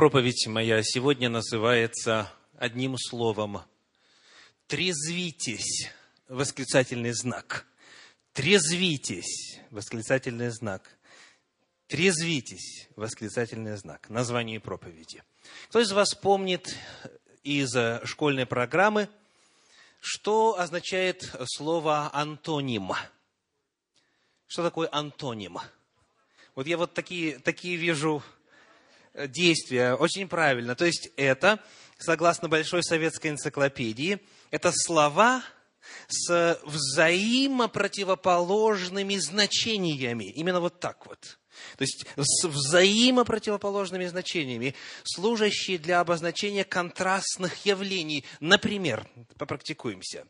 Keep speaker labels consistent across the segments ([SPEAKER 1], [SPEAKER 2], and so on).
[SPEAKER 1] Проповедь моя сегодня называется одним словом «Трезвитесь!» Восклицательный знак. «Трезвитесь!» Восклицательный знак. «Трезвитесь!» Восклицательный знак. Название проповеди. Кто из вас помнит из школьной программы, что означает слово «антоним»? Что такое антоним? Вот я вот такие, такие вижу действия очень правильно. То есть это, согласно Большой советской энциклопедии, это слова с взаимопротивоположными значениями. Именно вот так вот. То есть с взаимопротивоположными значениями, служащие для обозначения контрастных явлений. Например, попрактикуемся.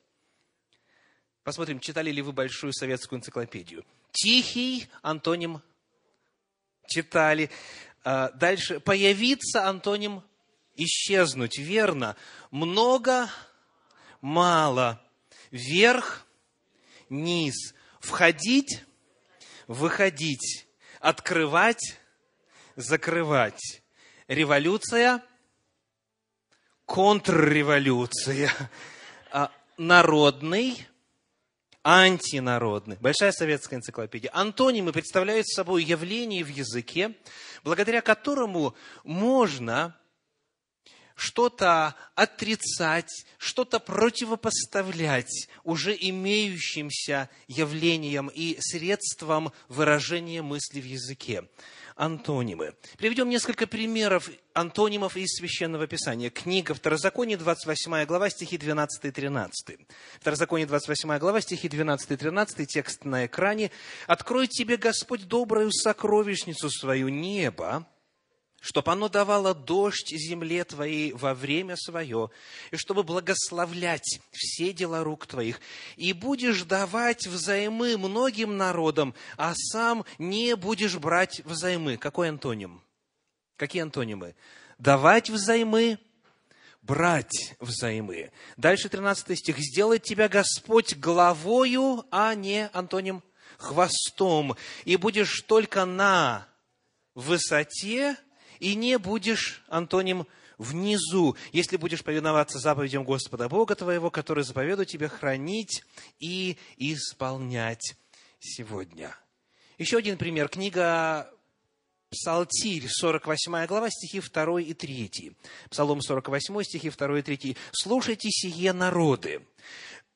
[SPEAKER 1] Посмотрим, читали ли вы Большую советскую энциклопедию. Тихий антоним читали. А, дальше. Появиться антоним исчезнуть. Верно. Много, мало. Вверх, низ. Входить, выходить. Открывать, закрывать. Революция, контрреволюция. А, народный, антинародный. Большая советская энциклопедия. Антонимы представляют собой явление в языке, благодаря которому можно что-то отрицать, что-то противопоставлять уже имеющимся явлениям и средствам выражения мысли в языке антонимы. Приведем несколько примеров антонимов из Священного Писания. Книга Второзаконие, 28 глава, стихи 12 и 13. Второзаконие, 28 глава, стихи 12 и 13, текст на экране. «Открой тебе, Господь, добрую сокровищницу свою, небо, чтобы оно давало дождь земле твоей во время свое, и чтобы благословлять все дела рук твоих. И будешь давать взаймы многим народам, а сам не будешь брать взаймы. Какой антоним? Какие антонимы? Давать взаймы, брать взаймы. Дальше 13 стих. «Сделает тебя Господь главою, а не, антоним, хвостом, и будешь только на высоте, и не будешь, антоним, внизу, если будешь повиноваться заповедям Господа Бога твоего, который заповедует тебе хранить и исполнять сегодня. Еще один пример. Книга Псалтирь, 48 глава, стихи 2 и 3. Псалом 48, стихи 2 и 3. «Слушайте сие народы,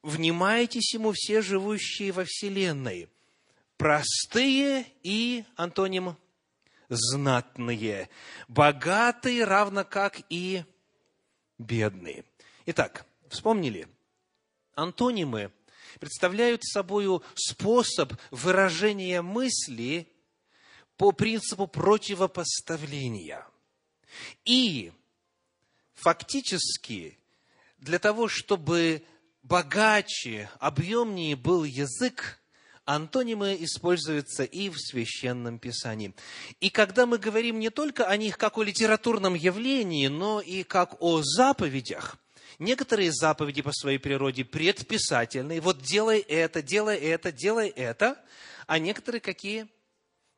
[SPEAKER 1] внимайтесь ему все живущие во вселенной, простые и, антоним, знатные, богатые, равно как и бедные. Итак, вспомнили? Антонимы представляют собой способ выражения мысли по принципу противопоставления. И фактически для того, чтобы богаче, объемнее был язык, антонимы используются и в Священном Писании. И когда мы говорим не только о них как о литературном явлении, но и как о заповедях, некоторые заповеди по своей природе предписательные, вот делай это, делай это, делай это, а некоторые какие?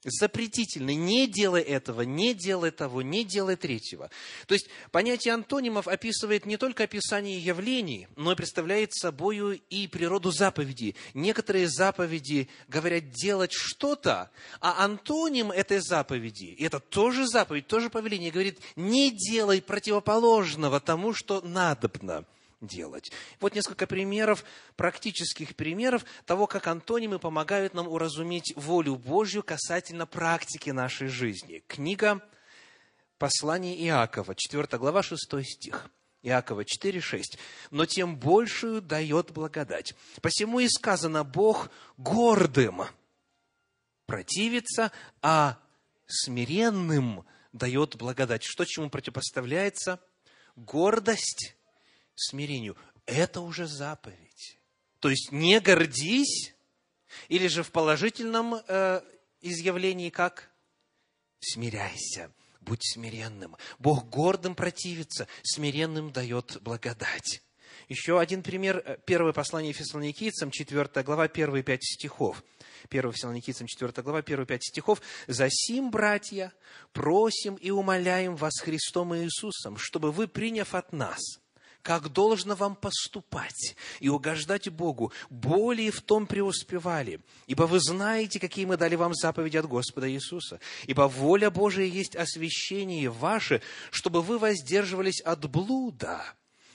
[SPEAKER 1] Запретительный. Не делай этого, не делай того, не делай третьего. То есть понятие антонимов описывает не только описание явлений, но и представляет собой и природу заповеди. Некоторые заповеди говорят делать что-то, а антоним этой заповеди, и это тоже заповедь, тоже повеление, говорит, не делай противоположного тому, что надобно делать. Вот несколько примеров, практических примеров того, как антонимы помогают нам уразуметь волю Божью касательно практики нашей жизни. Книга Послание Иакова, 4 глава, 6 стих. Иакова 4, 6. «Но тем большую дает благодать. Посему и сказано, Бог гордым противится, а смиренным дает благодать». Что чему противопоставляется? Гордость смирению. Это уже заповедь. То есть не гордись, или же в положительном э, изъявлении как? Смиряйся, будь смиренным. Бог гордым противится, смиренным дает благодать. Еще один пример. э, Первое послание Фессалоникийцам, 4 глава, первые пять стихов. 1 Фессалоникийцам, 4 глава, первые пять стихов. «Засим, братья, просим и умоляем вас Христом и Иисусом, чтобы вы, приняв от нас, как должно вам поступать и угождать Богу, более в том преуспевали. Ибо вы знаете, какие мы дали вам заповеди от Господа Иисуса. Ибо воля Божия есть освящение ваше, чтобы вы воздерживались от блуда,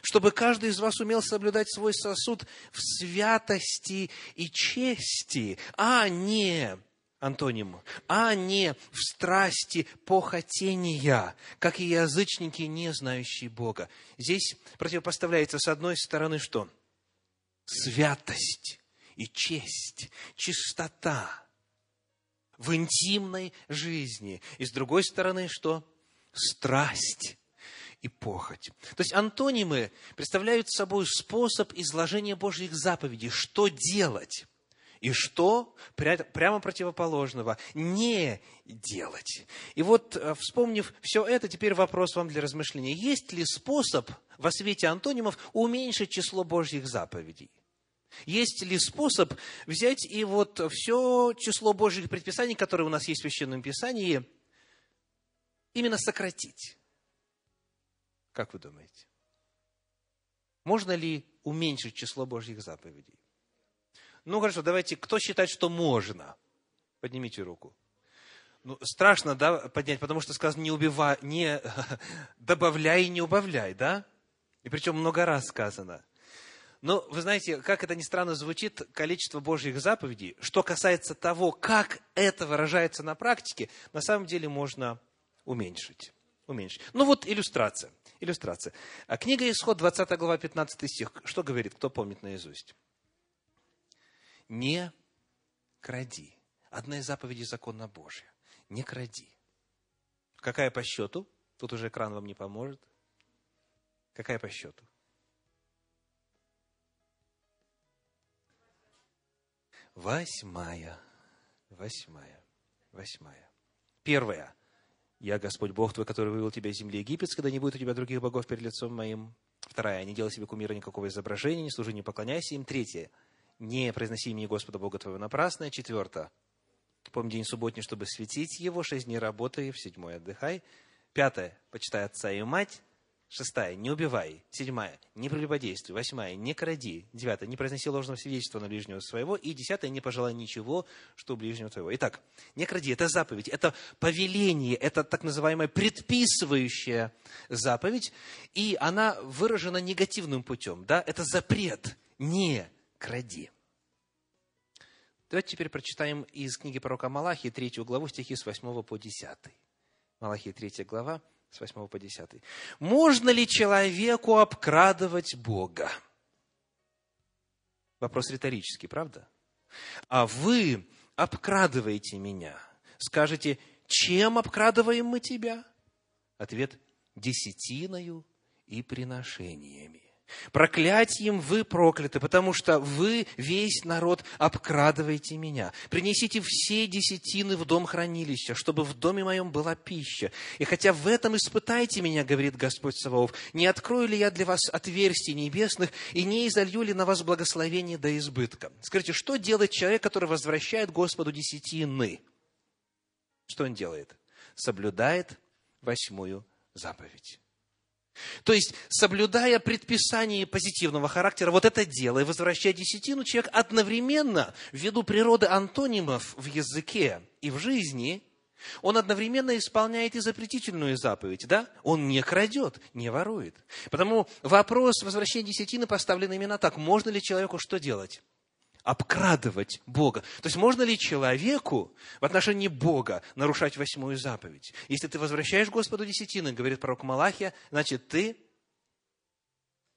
[SPEAKER 1] чтобы каждый из вас умел соблюдать свой сосуд в святости и чести, а не антоним, а не в страсти похотения, как и язычники, не знающие Бога. Здесь противопоставляется с одной стороны что? Святость и честь, чистота в интимной жизни. И с другой стороны что? Страсть и похоть. То есть антонимы представляют собой способ изложения Божьих заповедей. Что делать? И что прямо противоположного не делать. И вот, э, вспомнив все это, теперь вопрос вам для размышления. Есть ли способ во свете антонимов уменьшить число Божьих заповедей? Есть ли способ взять и вот все число Божьих предписаний, которые у нас есть в Священном Писании, именно сократить? Как вы думаете? Можно ли уменьшить число Божьих заповедей? Ну, хорошо, давайте, кто считает, что можно? Поднимите руку. Ну, страшно, да, поднять, потому что сказано, не убивай, не добавляй и не убавляй, да? И причем много раз сказано. Но, вы знаете, как это ни странно звучит, количество Божьих заповедей, что касается того, как это выражается на практике, на самом деле можно уменьшить. уменьшить. Ну вот иллюстрация. иллюстрация. А книга Исход, 20 глава, 15 стих. Что говорит, кто помнит наизусть? Не кради. Одна из заповедей закона Божия. Не кради. Какая по счету? Тут уже экран вам не поможет. Какая по счету? Восьмая. Восьмая. Восьмая. Первая. Я Господь Бог твой, который вывел тебя из земли египетской, да не будет у тебя других богов перед лицом моим. Вторая. Не делай себе кумира никакого изображения, не служи, не поклоняйся им. Третья не произноси имени Господа Бога твоего напрасно. Четвертое. Помни день субботний, чтобы светить его. Шесть дней работай, в седьмой отдыхай. Пятое. Почитай отца и мать. Шестая. Не убивай. Седьмая. Не прелюбодействуй. Восьмая. Не кради. Девятая. Не произноси ложного свидетельства на ближнего своего. И десятое. Не пожелай ничего, что у ближнего твоего. Итак, не кради. Это заповедь. Это повеление. Это так называемая предписывающая заповедь. И она выражена негативным путем. Да? Это запрет. Не кради. Давайте теперь прочитаем из книги пророка Малахии, третью главу, стихи с 8 по 10. Малахия, третья глава, с 8 по 10. «Можно ли человеку обкрадывать Бога?» Вопрос риторический, правда? «А вы обкрадываете меня». Скажете, чем обкрадываем мы тебя? Ответ – десятиною и приношениями. Проклятием вы прокляты, потому что вы, весь народ, обкрадываете меня. Принесите все десятины в дом хранилища, чтобы в доме моем была пища. И хотя в этом испытайте меня, говорит Господь Саваоф, не открою ли я для вас отверстий небесных и не изолью ли на вас благословение до избытка? Скажите, что делает человек, который возвращает Господу десятины? Что он делает? Соблюдает восьмую заповедь. То есть, соблюдая предписание позитивного характера, вот это дело, и возвращая десятину, человек одновременно, ввиду природы антонимов в языке и в жизни, он одновременно исполняет и запретительную заповедь, да? Он не крадет, не ворует. Потому вопрос возвращения десятины поставлен именно так. Можно ли человеку что делать? Обкрадывать Бога. То есть можно ли человеку в отношении Бога нарушать восьмую заповедь? Если ты возвращаешь Господу десятины, говорит пророк Малахия, значит ты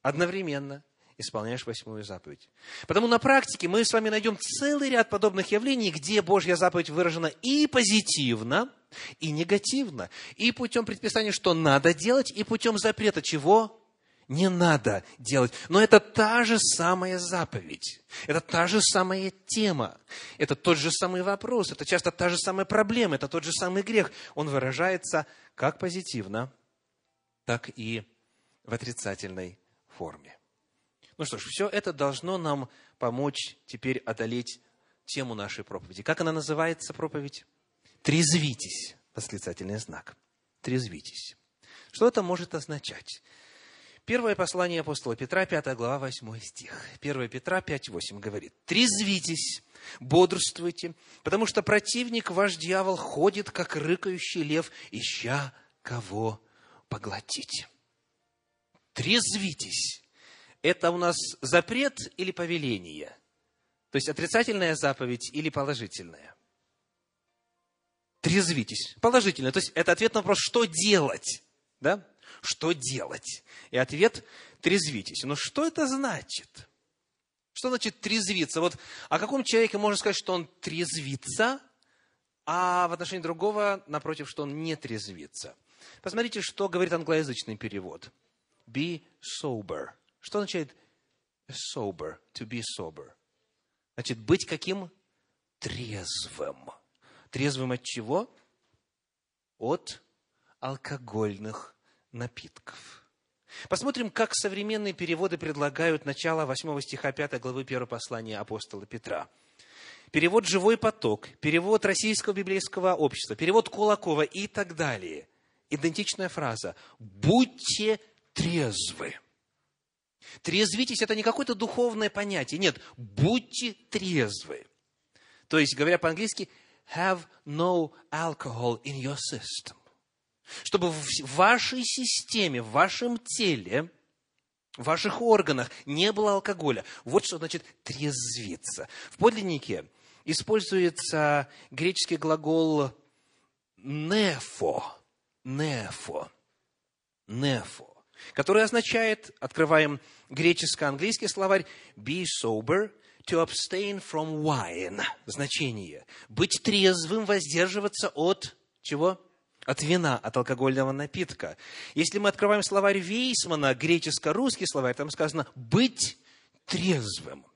[SPEAKER 1] одновременно исполняешь восьмую заповедь. Потому на практике мы с вами найдем целый ряд подобных явлений, где Божья заповедь выражена и позитивно, и негативно. И путем предписания, что надо делать, и путем запрета, чего не надо делать. Но это та же самая заповедь. Это та же самая тема. Это тот же самый вопрос. Это часто та же самая проблема. Это тот же самый грех. Он выражается как позитивно, так и в отрицательной форме. Ну что ж, все это должно нам помочь теперь одолеть тему нашей проповеди. Как она называется, проповедь? Трезвитесь, восклицательный знак. Трезвитесь. Что это может означать? Первое послание апостола Петра, 5 глава, 8 стих. 1 Петра 5, 8 говорит. «Трезвитесь, бодрствуйте, потому что противник, ваш дьявол, ходит, как рыкающий лев, ища кого поглотить». Трезвитесь. Это у нас запрет или повеление? То есть отрицательная заповедь или положительная? Трезвитесь. Положительная. То есть это ответ на вопрос, что делать? Да? Что делать? И ответ – трезвитесь. Но что это значит? Что значит трезвиться? Вот о каком человеке можно сказать, что он трезвится, а в отношении другого, напротив, что он не трезвится? Посмотрите, что говорит англоязычный перевод. Be sober. Что означает sober? To be sober. Значит, быть каким? Трезвым. Трезвым от чего? От алкогольных напитков. Посмотрим, как современные переводы предлагают начало 8 стиха 5 главы 1 послания апостола Петра. Перевод «Живой поток», перевод Российского библейского общества, перевод Кулакова и так далее. Идентичная фраза «Будьте трезвы». Трезвитесь – это не какое-то духовное понятие. Нет, будьте трезвы. То есть, говоря по-английски, have no alcohol in your system чтобы в вашей системе, в вашем теле, в ваших органах не было алкоголя. Вот что значит трезвиться. В подлиннике используется греческий глагол нефо, нефо, нефо, который означает, открываем греческо-английский словарь, be sober, to abstain from wine. Значение. Быть трезвым, воздерживаться от чего? От вина, от алкогольного напитка. Если мы открываем словарь Вейсмана, греческо-русский словарь, там сказано «быть трезвым».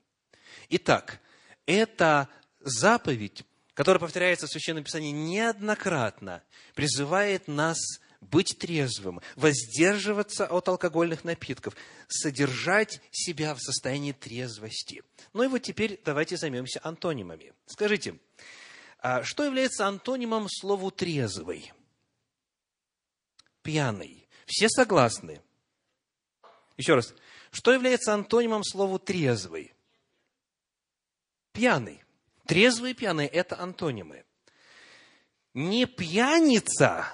[SPEAKER 1] Итак, это заповедь, которая повторяется в Священном Писании неоднократно, призывает нас быть трезвым, воздерживаться от алкогольных напитков, содержать себя в состоянии трезвости. Ну и вот теперь давайте займемся антонимами. Скажите, а что является антонимом слову «трезвый»? Пьяный. Все согласны? Еще раз. Что является антонимом слову трезвый? Пьяный. Трезвый и пьяный – это антонимы. Не пьяница,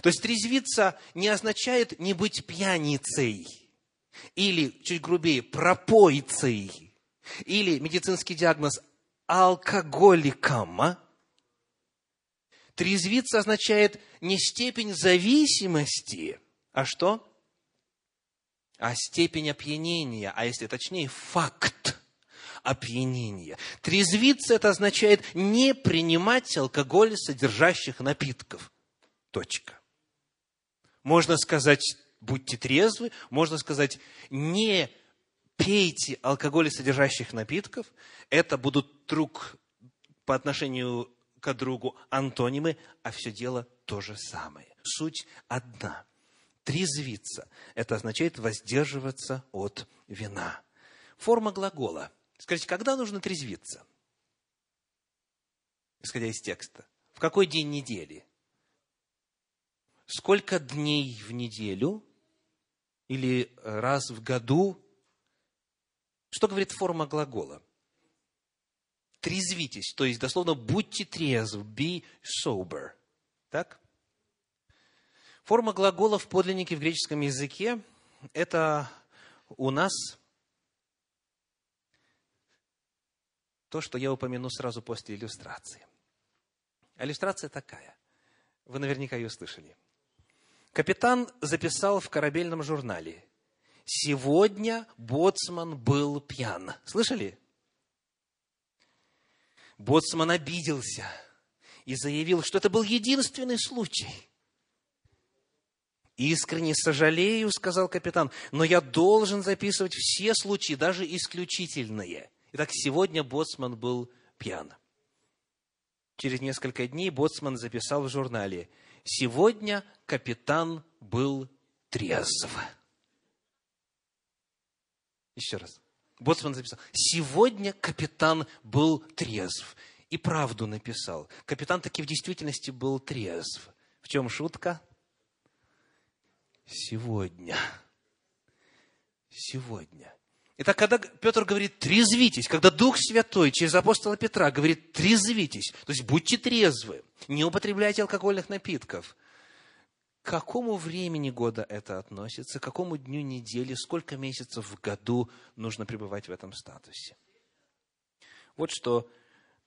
[SPEAKER 1] то есть трезвиться не означает не быть пьяницей, или, чуть грубее, пропойцей, или медицинский диагноз алкоголиком, а? Трезвиться означает не степень зависимости, а что? А степень опьянения, а если точнее, факт опьянения. Трезвиться это означает не принимать алкоголь содержащих напитков. Точка. Можно сказать, будьте трезвы, можно сказать, не пейте алкоголь содержащих напитков. Это будут друг по отношению к другу антонимы, а все дело то же самое. Суть одна. Трезвиться – это означает воздерживаться от вина. Форма глагола. Скажите, когда нужно трезвиться? Исходя из текста. В какой день недели? Сколько дней в неделю? Или раз в году? Что говорит форма глагола? Трезвитесь, то есть дословно будьте трезвы, be sober. Так? Форма глагола в подлиннике в греческом языке – это у нас то, что я упомяну сразу после иллюстрации. Иллюстрация такая. Вы наверняка ее слышали. Капитан записал в корабельном журнале «Сегодня боцман был пьян». Слышали? Боцман обиделся и заявил, что это был единственный случай. «Искренне сожалею», — сказал капитан, «но я должен записывать все случаи, даже исключительные». Итак, сегодня боцман был пьян. Через несколько дней боцман записал в журнале «Сегодня капитан был трезв». Еще раз. Боцман записал. Сегодня капитан был трезв. И правду написал. Капитан таки в действительности был трезв. В чем шутка? Сегодня. Сегодня. Итак, когда Петр говорит «трезвитесь», когда Дух Святой через апостола Петра говорит «трезвитесь», то есть будьте трезвы, не употребляйте алкогольных напитков, к какому времени года это относится, к какому дню недели, сколько месяцев в году нужно пребывать в этом статусе? Вот что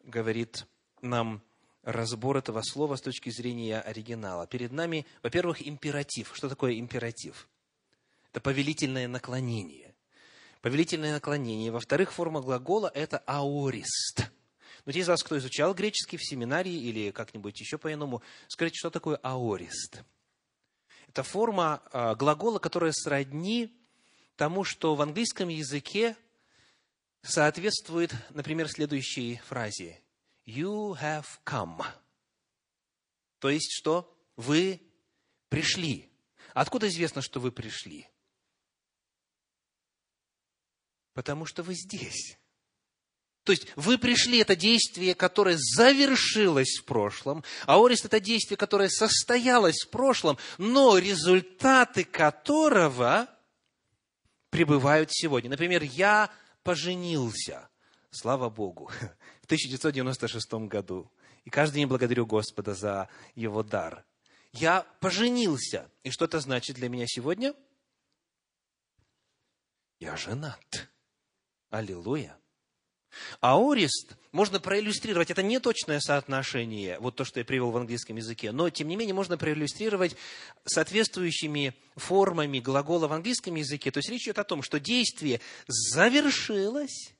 [SPEAKER 1] говорит нам разбор этого слова с точки зрения оригинала. Перед нами, во-первых, императив. Что такое императив? Это повелительное наклонение повелительное наклонение. Во-вторых, форма глагола – это аорист. Но те из вас, кто изучал греческий в семинарии или как-нибудь еще по-иному, скажите, что такое аорист? Это форма а, глагола, которая сродни тому, что в английском языке соответствует, например, следующей фразе. You have come. То есть, что вы пришли. Откуда известно, что вы пришли? Потому что вы здесь. То есть вы пришли, это действие, которое завершилось в прошлом, а Орист – это действие, которое состоялось в прошлом, но результаты которого пребывают сегодня. Например, я поженился, слава Богу, в 1996 году. И каждый день благодарю Господа за его дар. Я поженился. И что это значит для меня сегодня? Я женат. Аллилуйя. Аорист можно проиллюстрировать, это не точное соотношение, вот то, что я привел в английском языке, но, тем не менее, можно проиллюстрировать соответствующими формами глагола в английском языке. То есть речь идет о том, что действие завершилось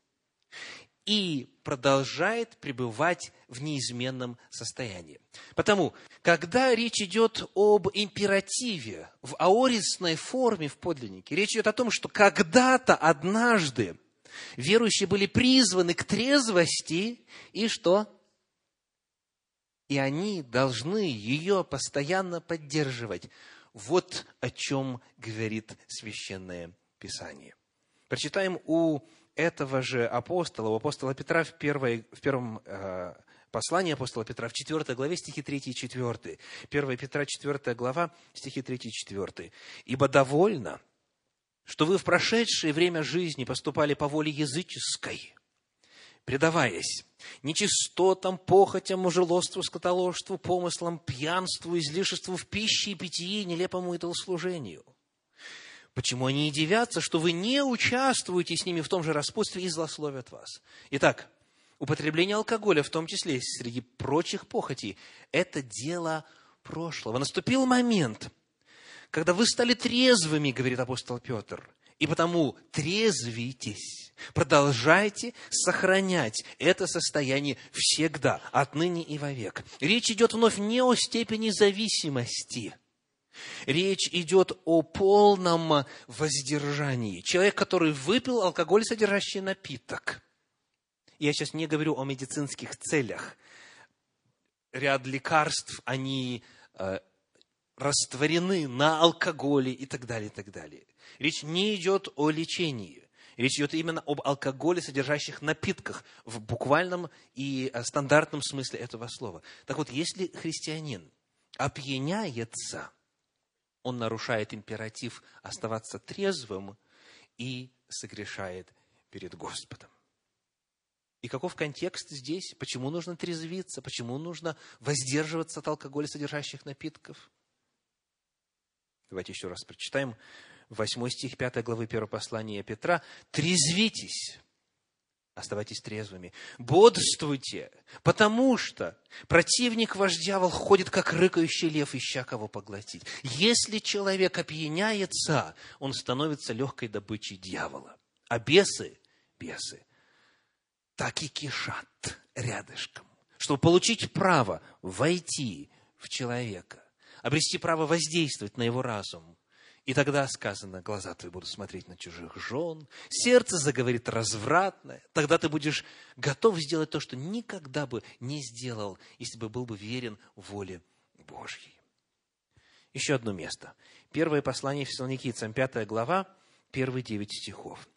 [SPEAKER 1] и продолжает пребывать в неизменном состоянии. Потому, когда речь идет об императиве в аористной форме в подлиннике, речь идет о том, что когда-то, однажды, Верующие были призваны к трезвости, и что? И они должны ее постоянно поддерживать. Вот о чем говорит Священное Писание. Прочитаем у этого же апостола, у апостола Петра в, первой, в первом э, послании апостола Петра, в 4 главе, стихи 3 и 4. 1 Петра, 4 глава, стихи 3 и 4. «Ибо довольно, что вы в прошедшее время жизни поступали по воле языческой, предаваясь нечистотам, похотям, мужелоству, скотоложству, помыслам, пьянству, излишеству в пище и питье, нелепому идолослужению. Почему они и дивятся, что вы не участвуете с ними в том же распутстве и злословят вас? Итак, употребление алкоголя, в том числе среди прочих похотей, это дело прошлого. Наступил момент – когда вы стали трезвыми, говорит апостол Петр, и потому трезвитесь, продолжайте сохранять это состояние всегда, отныне и вовек. Речь идет вновь не о степени зависимости, Речь идет о полном воздержании. Человек, который выпил алкоголь, содержащий напиток. Я сейчас не говорю о медицинских целях. Ряд лекарств, они э, растворены на алкоголе и так далее, и так далее. Речь не идет о лечении. Речь идет именно об алкоголе, содержащих напитках в буквальном и э, стандартном смысле этого слова. Так вот, если христианин опьяняется, он нарушает императив оставаться трезвым и согрешает перед Господом. И каков контекст здесь? Почему нужно трезвиться? Почему нужно воздерживаться от алкоголя, содержащих напитков? Давайте еще раз прочитаем. 8 стих 5 главы 1 послания Петра. «Трезвитесь, оставайтесь трезвыми, бодрствуйте, потому что противник ваш дьявол ходит, как рыкающий лев, ища кого поглотить. Если человек опьяняется, он становится легкой добычей дьявола. А бесы, бесы, так и кишат рядышком, чтобы получить право войти в человека обрести право воздействовать на его разум. И тогда сказано, глаза твои будут смотреть на чужих жен, сердце заговорит развратное. Тогда ты будешь готов сделать то, что никогда бы не сделал, если бы был бы верен воле Божьей. Еще одно место. Первое послание Фессалоникийцам, пятая глава, первые девять стихов.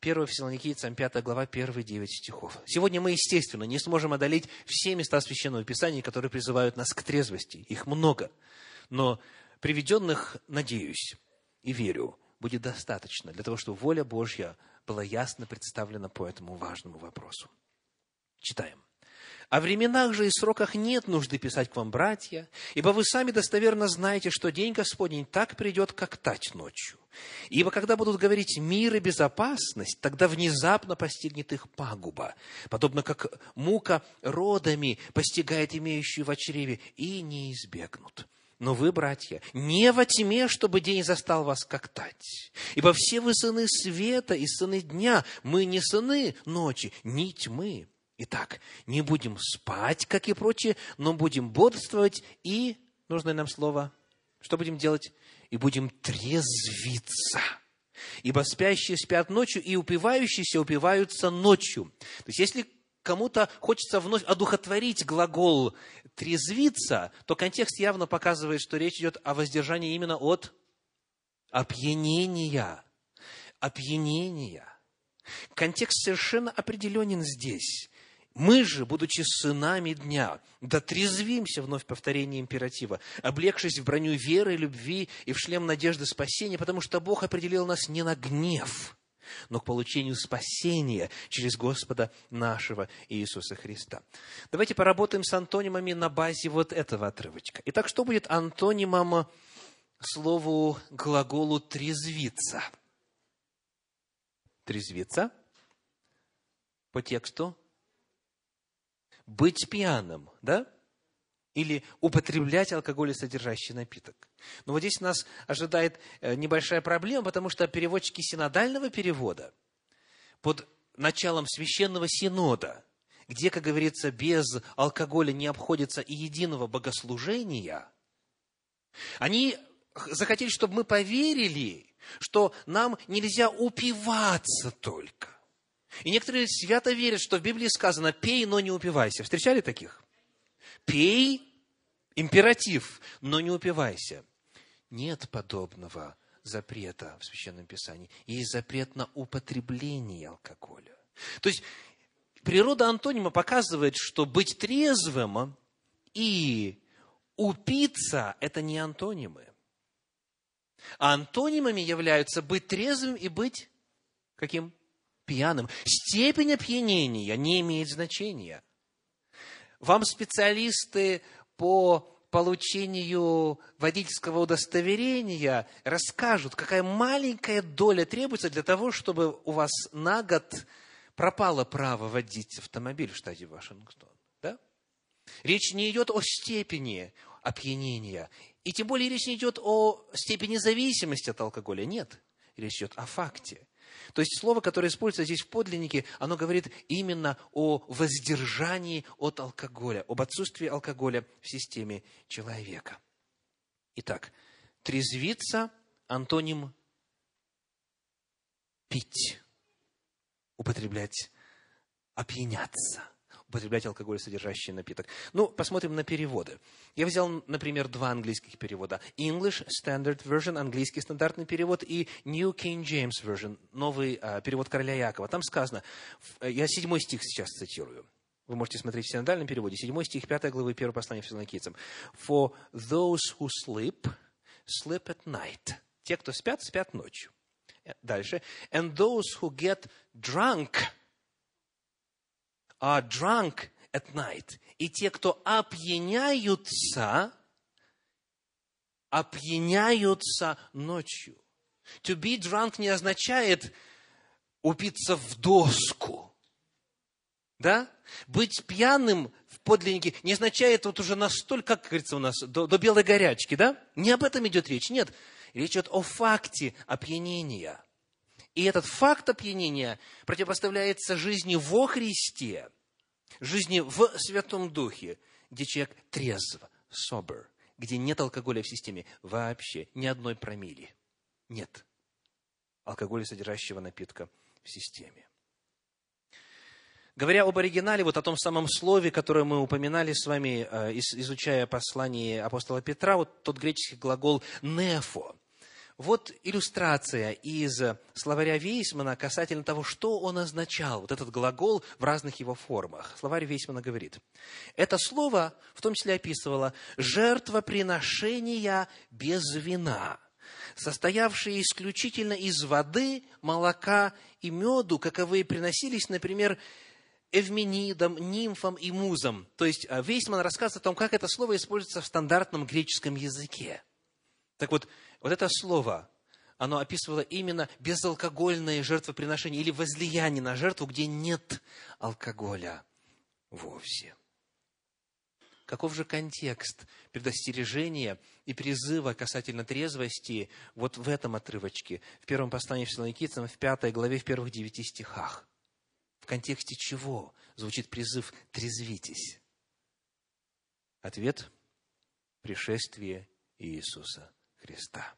[SPEAKER 1] 1 Фессалоникийцам 5 глава, 1 9 стихов. Сегодня мы, естественно, не сможем одолеть все места Священного Писания, которые призывают нас к трезвости. Их много. Но приведенных, надеюсь и верю, будет достаточно для того, чтобы воля Божья была ясно представлена по этому важному вопросу. Читаем. О временах же и сроках нет нужды писать к вам, братья, ибо вы сами достоверно знаете, что день Господень так придет, как тать ночью. Ибо когда будут говорить мир и безопасность, тогда внезапно постигнет их пагуба, подобно как мука родами постигает имеющую в чреве, и не избегнут. Но вы, братья, не во тьме, чтобы день застал вас как тать. Ибо все вы сыны света и сыны дня. Мы не сыны ночи, ни тьмы. Итак, не будем спать, как и прочие, но будем бодрствовать и, нужное нам слово, что будем делать? И будем трезвиться. Ибо спящие спят ночью, и упивающиеся упиваются ночью. То есть, если кому-то хочется вновь одухотворить глагол «трезвиться», то контекст явно показывает, что речь идет о воздержании именно от опьянения. Опьянения. Контекст совершенно определенен здесь. Мы же, будучи сынами дня, дотрезвимся, вновь повторение императива, облегшись в броню веры, любви и в шлем надежды спасения, потому что Бог определил нас не на гнев, но к получению спасения через Господа нашего Иисуса Христа. Давайте поработаем с антонимами на базе вот этого отрывочка. Итак, что будет антонимом слову глаголу «трезвиться»? Трезвиться по тексту быть пьяным, да? Или употреблять алкоголь содержащий напиток. Но вот здесь нас ожидает э, небольшая проблема, потому что переводчики синодального перевода под началом священного синода, где, как говорится, без алкоголя не обходится и единого богослужения, они захотели, чтобы мы поверили, что нам нельзя упиваться только. И некоторые свято верят, что в Библии сказано «пей, но не упивайся». Встречали таких? Пей, императив, но не упивайся. Нет подобного запрета в Священном Писании. Есть запрет на употребление алкоголя. То есть, природа антонима показывает, что быть трезвым и упиться – это не антонимы. А антонимами являются быть трезвым и быть каким? пьяным. Степень опьянения не имеет значения. Вам специалисты по получению водительского удостоверения расскажут, какая маленькая доля требуется для того, чтобы у вас на год пропало право водить автомобиль в штате Вашингтон. Да? Речь не идет о степени опьянения. И тем более речь не идет о степени зависимости от алкоголя. Нет. Речь идет о факте. То есть слово, которое используется здесь в подлиннике, оно говорит именно о воздержании от алкоголя, об отсутствии алкоголя в системе человека. Итак, трезвиться – антоним пить, употреблять, опьяняться – употреблять алкоголь, содержащий напиток. Ну, посмотрим на переводы. Я взял, например, два английских перевода. English Standard Version, английский стандартный перевод, и New King James Version, новый а, перевод короля Якова. Там сказано, я седьмой стих сейчас цитирую. Вы можете смотреть в синодальном переводе. Седьмой стих, пятой главы, первого послания Фессалоникийцам. For those who sleep, sleep at night. Те, кто спят, спят ночью. Дальше. And those who get drunk – are drunk at night. И те, кто опьяняются, опьяняются ночью. To be drunk не означает упиться в доску. Да? Быть пьяным в подлиннике не означает вот уже настолько, как говорится у нас, до, до белой горячки, да? Не об этом идет речь, нет. Речь идет о факте опьянения. И этот факт опьянения противопоставляется жизни во Христе, жизни в Святом Духе, где человек трезв, sober, где нет алкоголя в системе вообще, ни одной промили. Нет алкоголя, содержащего напитка в системе. Говоря об оригинале, вот о том самом слове, которое мы упоминали с вами, э, изучая послание апостола Петра, вот тот греческий глагол «нефо», Вот иллюстрация из словаря Вейсмана касательно того, что он означал, вот этот глагол в разных его формах. Словарь Вейсмана говорит, это слово в том числе описывало жертвоприношения без вина, состоявшие исключительно из воды, молока и меду, каковые приносились, например, эвменидам, нимфам и музам. То есть э, Вейсман рассказывает о том, как это слово используется в стандартном греческом языке. Так вот, вот это слово, оно описывало именно безалкогольное жертвоприношение или возлияние на жертву, где нет алкоголя вовсе. Каков же контекст предостережения и призыва касательно трезвости вот в этом отрывочке, в первом послании Фессалоникийцам, в пятой главе, в первых девяти стихах? В контексте чего звучит призыв «трезвитесь»? Ответ – пришествие Иисуса Христа.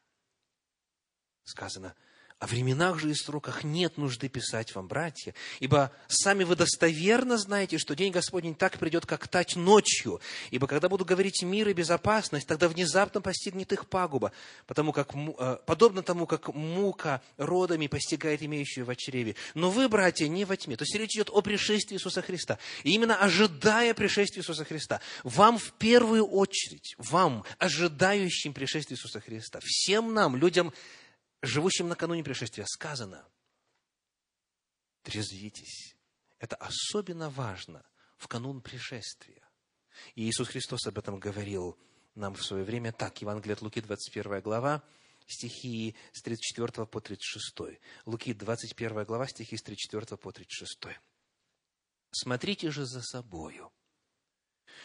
[SPEAKER 1] Сказано – о временах же и сроках нет нужды писать вам, братья, ибо сами вы достоверно знаете, что день Господень так придет, как тать ночью. Ибо когда буду говорить мир и безопасность, тогда внезапно постигнет их пагуба, потому как, э, подобно тому, как мука родами постигает имеющую в чреве. Но вы, братья, не во тьме. То есть речь идет о пришествии Иисуса Христа. И именно ожидая пришествия Иисуса Христа, вам в первую очередь, вам, ожидающим пришествия Иисуса Христа, всем нам, людям, живущим накануне пришествия, сказано, трезвитесь. Это особенно важно в канун пришествия. И Иисус Христос об этом говорил нам в свое время так. Евангелие от Луки, 21 глава, стихи с 34 по 36. Луки, 21 глава, стихи с 34 по 36. «Смотрите же за собою,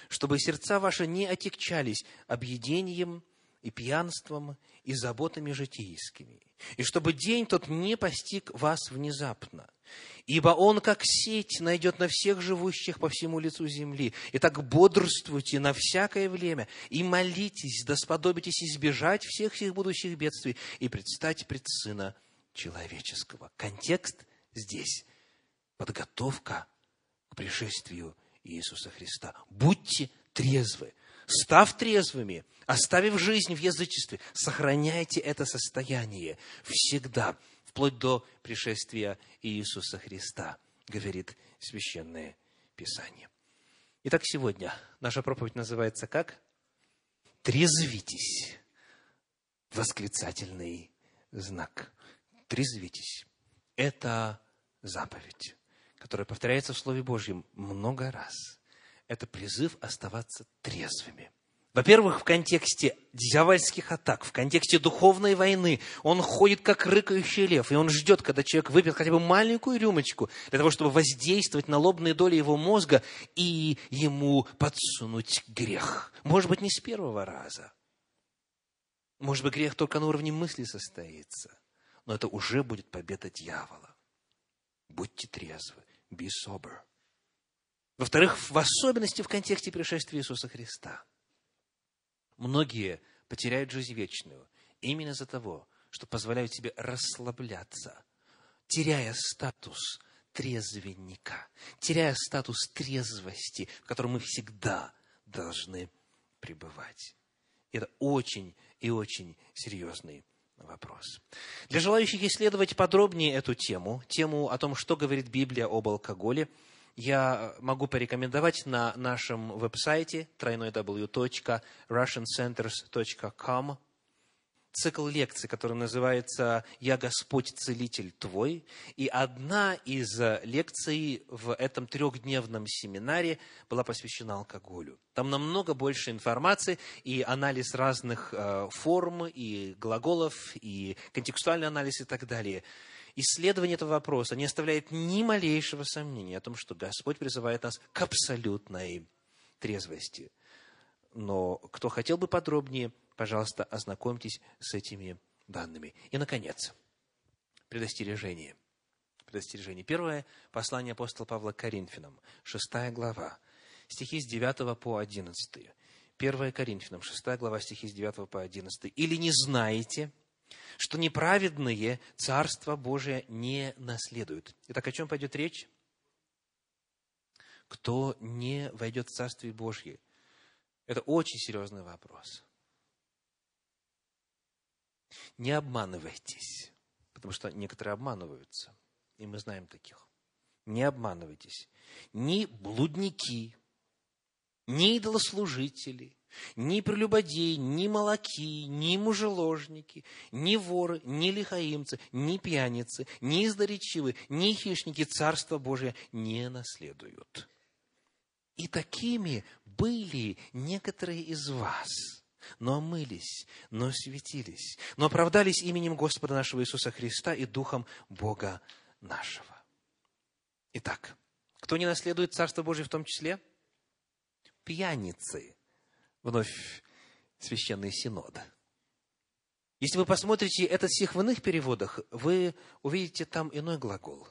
[SPEAKER 1] чтобы сердца ваши не отекчались объедением и пьянством, и заботами житейскими, и чтобы день тот не постиг вас внезапно. Ибо он, как сеть, найдет на всех живущих по всему лицу земли. И так бодрствуйте на всякое время, и молитесь, да сподобитесь избежать всех всех будущих бедствий, и предстать пред Сына Человеческого. Контекст здесь – подготовка к пришествию Иисуса Христа. Будьте трезвы, став трезвыми, оставив жизнь в язычестве, сохраняйте это состояние всегда, вплоть до пришествия Иисуса Христа, говорит Священное Писание. Итак, сегодня наша проповедь называется как? Трезвитесь. Восклицательный знак. Трезвитесь. Это заповедь, которая повторяется в Слове Божьем много раз это призыв оставаться трезвыми. Во-первых, в контексте дьявольских атак, в контексте духовной войны, он ходит как рыкающий лев, и он ждет, когда человек выпьет хотя бы маленькую рюмочку, для того, чтобы воздействовать на лобные доли его мозга и ему подсунуть грех. Может быть, не с первого раза. Может быть, грех только на уровне мысли состоится. Но это уже будет победа дьявола. Будьте трезвы. Be sober. Во-вторых, в особенности в контексте пришествия Иисуса Христа. Многие потеряют жизнь вечную именно из-за того, что позволяют себе расслабляться, теряя статус трезвенника, теряя статус трезвости, в котором мы всегда должны пребывать. Это очень и очень серьезный вопрос. Для желающих исследовать подробнее эту тему, тему о том, что говорит Библия об алкоголе – я могу порекомендовать на нашем веб-сайте www.russiancenters.com цикл лекций, который называется «Я Господь, Целитель твой». И одна из лекций в этом трехдневном семинаре была посвящена алкоголю. Там намного больше информации и анализ разных э, форм, и глаголов, и контекстуальный анализ и так далее – исследование этого вопроса не оставляет ни малейшего сомнения о том, что Господь призывает нас к абсолютной трезвости. Но кто хотел бы подробнее, пожалуйста, ознакомьтесь с этими данными. И, наконец, предостережение. Предостережение. Первое послание апостола Павла к Коринфянам, шестая глава, стихи с 9 по 11. 1 Коринфянам, 6 глава, стихи с 9 по 11. «Или не знаете, что неправедные Царство Божие не наследуют. Итак, о чем пойдет речь? Кто не войдет в Царствие Божье? Это очень серьезный вопрос. Не обманывайтесь, потому что некоторые обманываются, и мы знаем таких. Не обманывайтесь. Ни блудники, ни идолослужители, ни прелюбодеи, ни молоки, ни мужеложники, ни воры, ни лихаимцы, ни пьяницы, ни издоречивы, ни хищники Царства Божия не наследуют. И такими были некоторые из вас, но омылись, но светились, но оправдались именем Господа нашего Иисуса Христа и Духом Бога нашего. Итак, кто не наследует Царство Божие в том числе? Пьяницы. Вновь священный синод. Если вы посмотрите этот стих в иных переводах, вы увидите там иной глагол.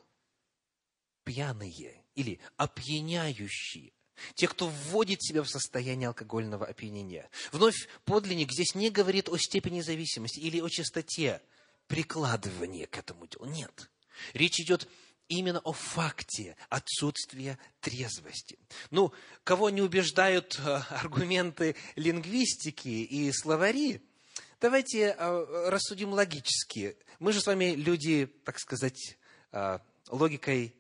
[SPEAKER 1] Пьяные или опьяняющие. Те, кто вводит себя в состояние алкогольного опьянения. Вновь подлинник здесь не говорит о степени зависимости или о частоте прикладывания к этому делу. Нет. Речь идет именно о факте отсутствия трезвости. Ну, кого не убеждают э, аргументы лингвистики и словари, давайте э, рассудим логически. Мы же с вами люди, так сказать, э, логикой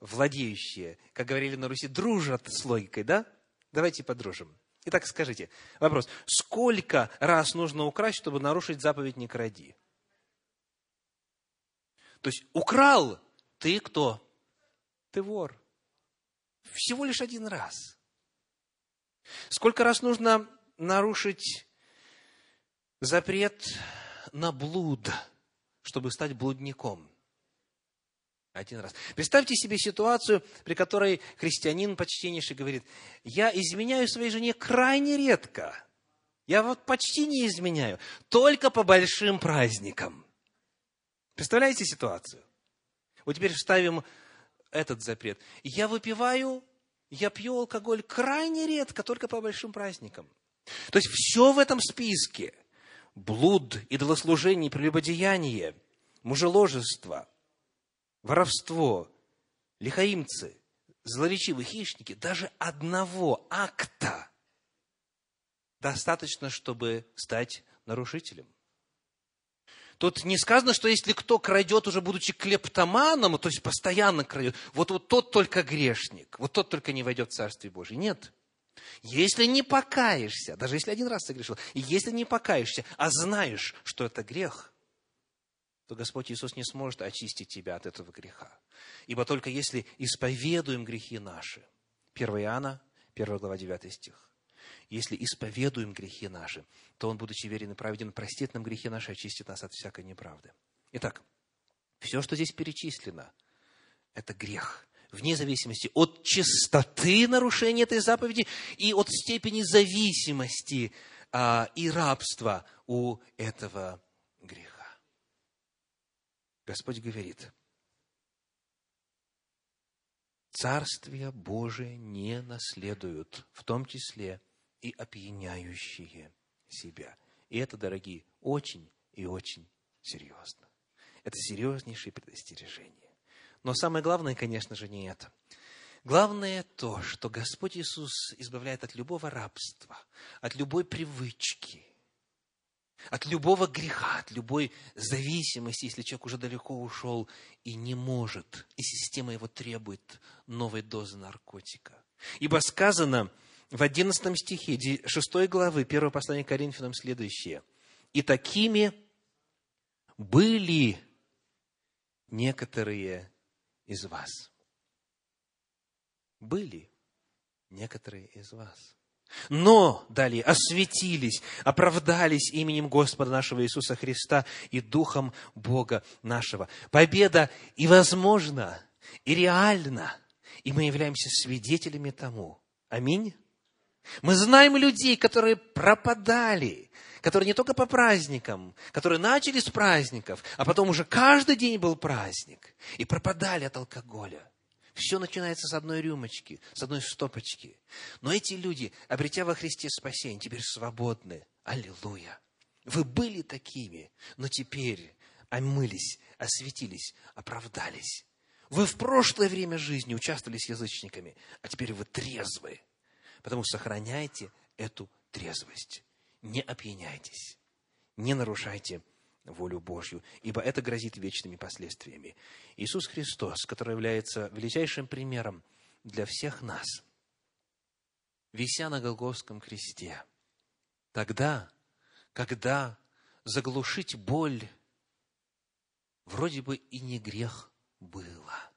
[SPEAKER 1] владеющие, как говорили на Руси, дружат с логикой, да? Давайте подружим. Итак, скажите, вопрос. Сколько раз нужно украсть, чтобы нарушить заповедь «не кради»? То есть, украл, ты кто? Ты вор. Всего лишь один раз. Сколько раз нужно нарушить запрет на блуд, чтобы стать блудником? Один раз. Представьте себе ситуацию, при которой христианин почтеннейший говорит, я изменяю своей жене крайне редко. Я вот почти не изменяю, только по большим праздникам. Представляете ситуацию? Вот теперь вставим этот запрет. Я выпиваю, я пью алкоголь крайне редко, только по большим праздникам. То есть все в этом списке. Блуд, идолослужение, прелюбодеяние, мужеложество, воровство, лихаимцы, злоречивые хищники. Даже одного акта достаточно, чтобы стать нарушителем. Тут не сказано, что если кто крадет, уже будучи клептоманом, то есть постоянно крадет, вот, вот тот только грешник, вот тот только не войдет в Царствие Божие. Нет. Если не покаешься, даже если один раз согрешил, и если не покаешься, а знаешь, что это грех, то Господь Иисус не сможет очистить тебя от этого греха. Ибо только если исповедуем грехи наши, 1 Иоанна, 1 глава, 9 стих, если исповедуем грехи наши, то Он, будучи верен и праведен, простит нам грехи наши, очистит нас от всякой неправды. Итак, все, что здесь перечислено, это грех, вне зависимости от чистоты нарушения этой заповеди и от степени зависимости а, и рабства у этого греха. Господь говорит, Царствие Божие не наследуют, в том числе и опьяняющие себя. И это, дорогие, очень и очень серьезно. Это серьезнейшее предостережение. Но самое главное, конечно же, не это. Главное то, что Господь Иисус избавляет от любого рабства, от любой привычки, от любого греха, от любой зависимости, если человек уже далеко ушел и не может, и система его требует новой дозы наркотика. Ибо сказано, в 11 стихе 6 главы 1 послания к Коринфянам следующее. «И такими были некоторые из вас». Были некоторые из вас. Но, далее, осветились, оправдались именем Господа нашего Иисуса Христа и Духом Бога нашего. Победа и возможна, и реальна, и мы являемся свидетелями тому. Аминь. Мы знаем людей, которые пропадали, которые не только по праздникам, которые начали с праздников, а потом уже каждый день был праздник, и пропадали от алкоголя. Все начинается с одной рюмочки, с одной стопочки. Но эти люди, обретя во Христе спасение, теперь свободны. Аллилуйя! Вы были такими, но теперь омылись, осветились, оправдались. Вы в прошлое время жизни участвовали с язычниками, а теперь вы трезвы. Потому сохраняйте эту трезвость. Не опьяняйтесь. Не нарушайте волю Божью, ибо это грозит вечными последствиями. Иисус Христос, который является величайшим примером для всех нас, вися на Голгофском кресте, тогда, когда заглушить боль вроде бы и не грех было.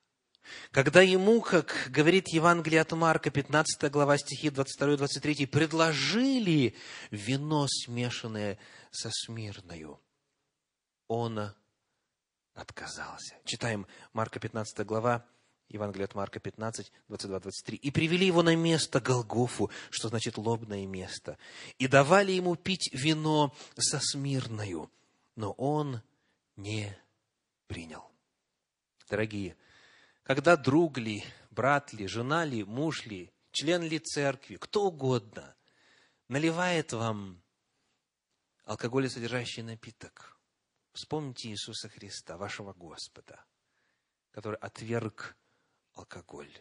[SPEAKER 1] Когда ему, как говорит Евангелие от Марка, 15 глава стихи 22-23, предложили вино, смешанное со смирною, он отказался. Читаем Марка 15 глава, Евангелие от Марка 15, 22-23. «И привели его на место Голгофу, что значит лобное место, и давали ему пить вино со смирною, но он не принял». Дорогие, когда друг ли, брат ли, жена ли, муж ли, член ли церкви, кто угодно, наливает вам алкоголесодержащий напиток, вспомните Иисуса Христа, вашего Господа, который отверг алкоголь.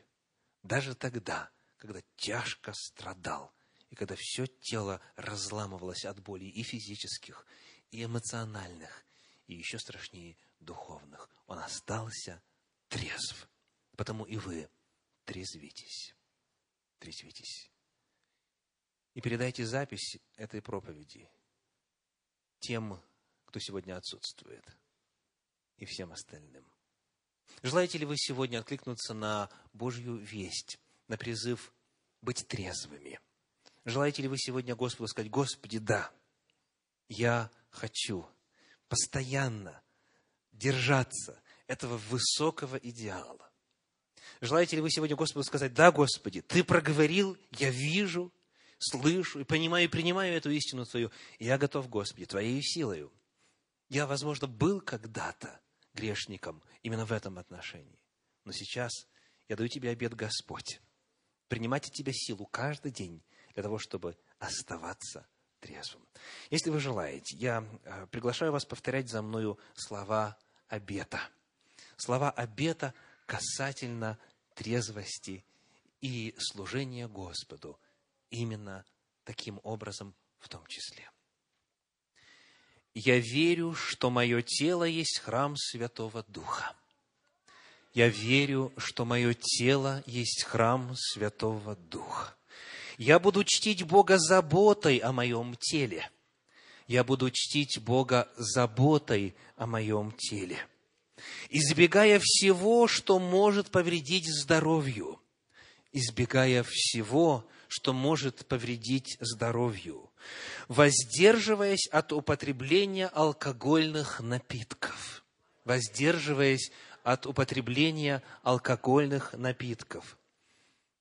[SPEAKER 1] Даже тогда, когда тяжко страдал, и когда все тело разламывалось от боли и физических, и эмоциональных, и еще страшнее духовных, он остался трезв. Потому и вы трезвитесь. Трезвитесь. И передайте запись этой проповеди тем, кто сегодня отсутствует, и всем остальным. Желаете ли вы сегодня откликнуться на Божью весть, на призыв быть трезвыми? Желаете ли вы сегодня Господу сказать, Господи, да, я хочу постоянно держаться этого высокого идеала. Желаете ли вы сегодня Господу сказать, да, Господи, Ты проговорил, я вижу, слышу и понимаю и принимаю эту истину Твою. Я готов, Господи, Твоей силою. Я, возможно, был когда-то грешником именно в этом отношении. Но сейчас я даю тебе обед, Господь, принимать от тебя силу каждый день для того, чтобы оставаться трезвым. Если вы желаете, я э, приглашаю вас повторять за мною слова обета. Слова обета касательно трезвости и служения Господу именно таким образом в том числе. Я верю, что мое тело есть храм Святого Духа. Я верю, что мое тело есть храм Святого Духа. Я буду чтить Бога заботой о моем теле. Я буду чтить Бога заботой о моем теле. Избегая всего, что может повредить здоровью. Избегая всего, что может повредить здоровью. Воздерживаясь от употребления алкогольных напитков. Воздерживаясь от употребления алкогольных напитков,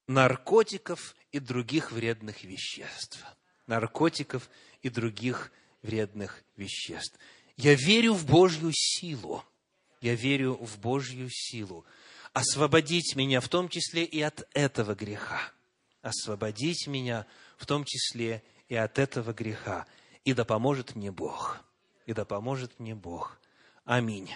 [SPEAKER 1] наркотиков и других вредных веществ. Наркотиков и других вредных веществ. Я верю в Божью силу. Я верю в Божью силу. Освободить меня в том числе и от этого греха. Освободить меня в том числе и от этого греха. И да поможет мне Бог. И да поможет мне Бог. Аминь.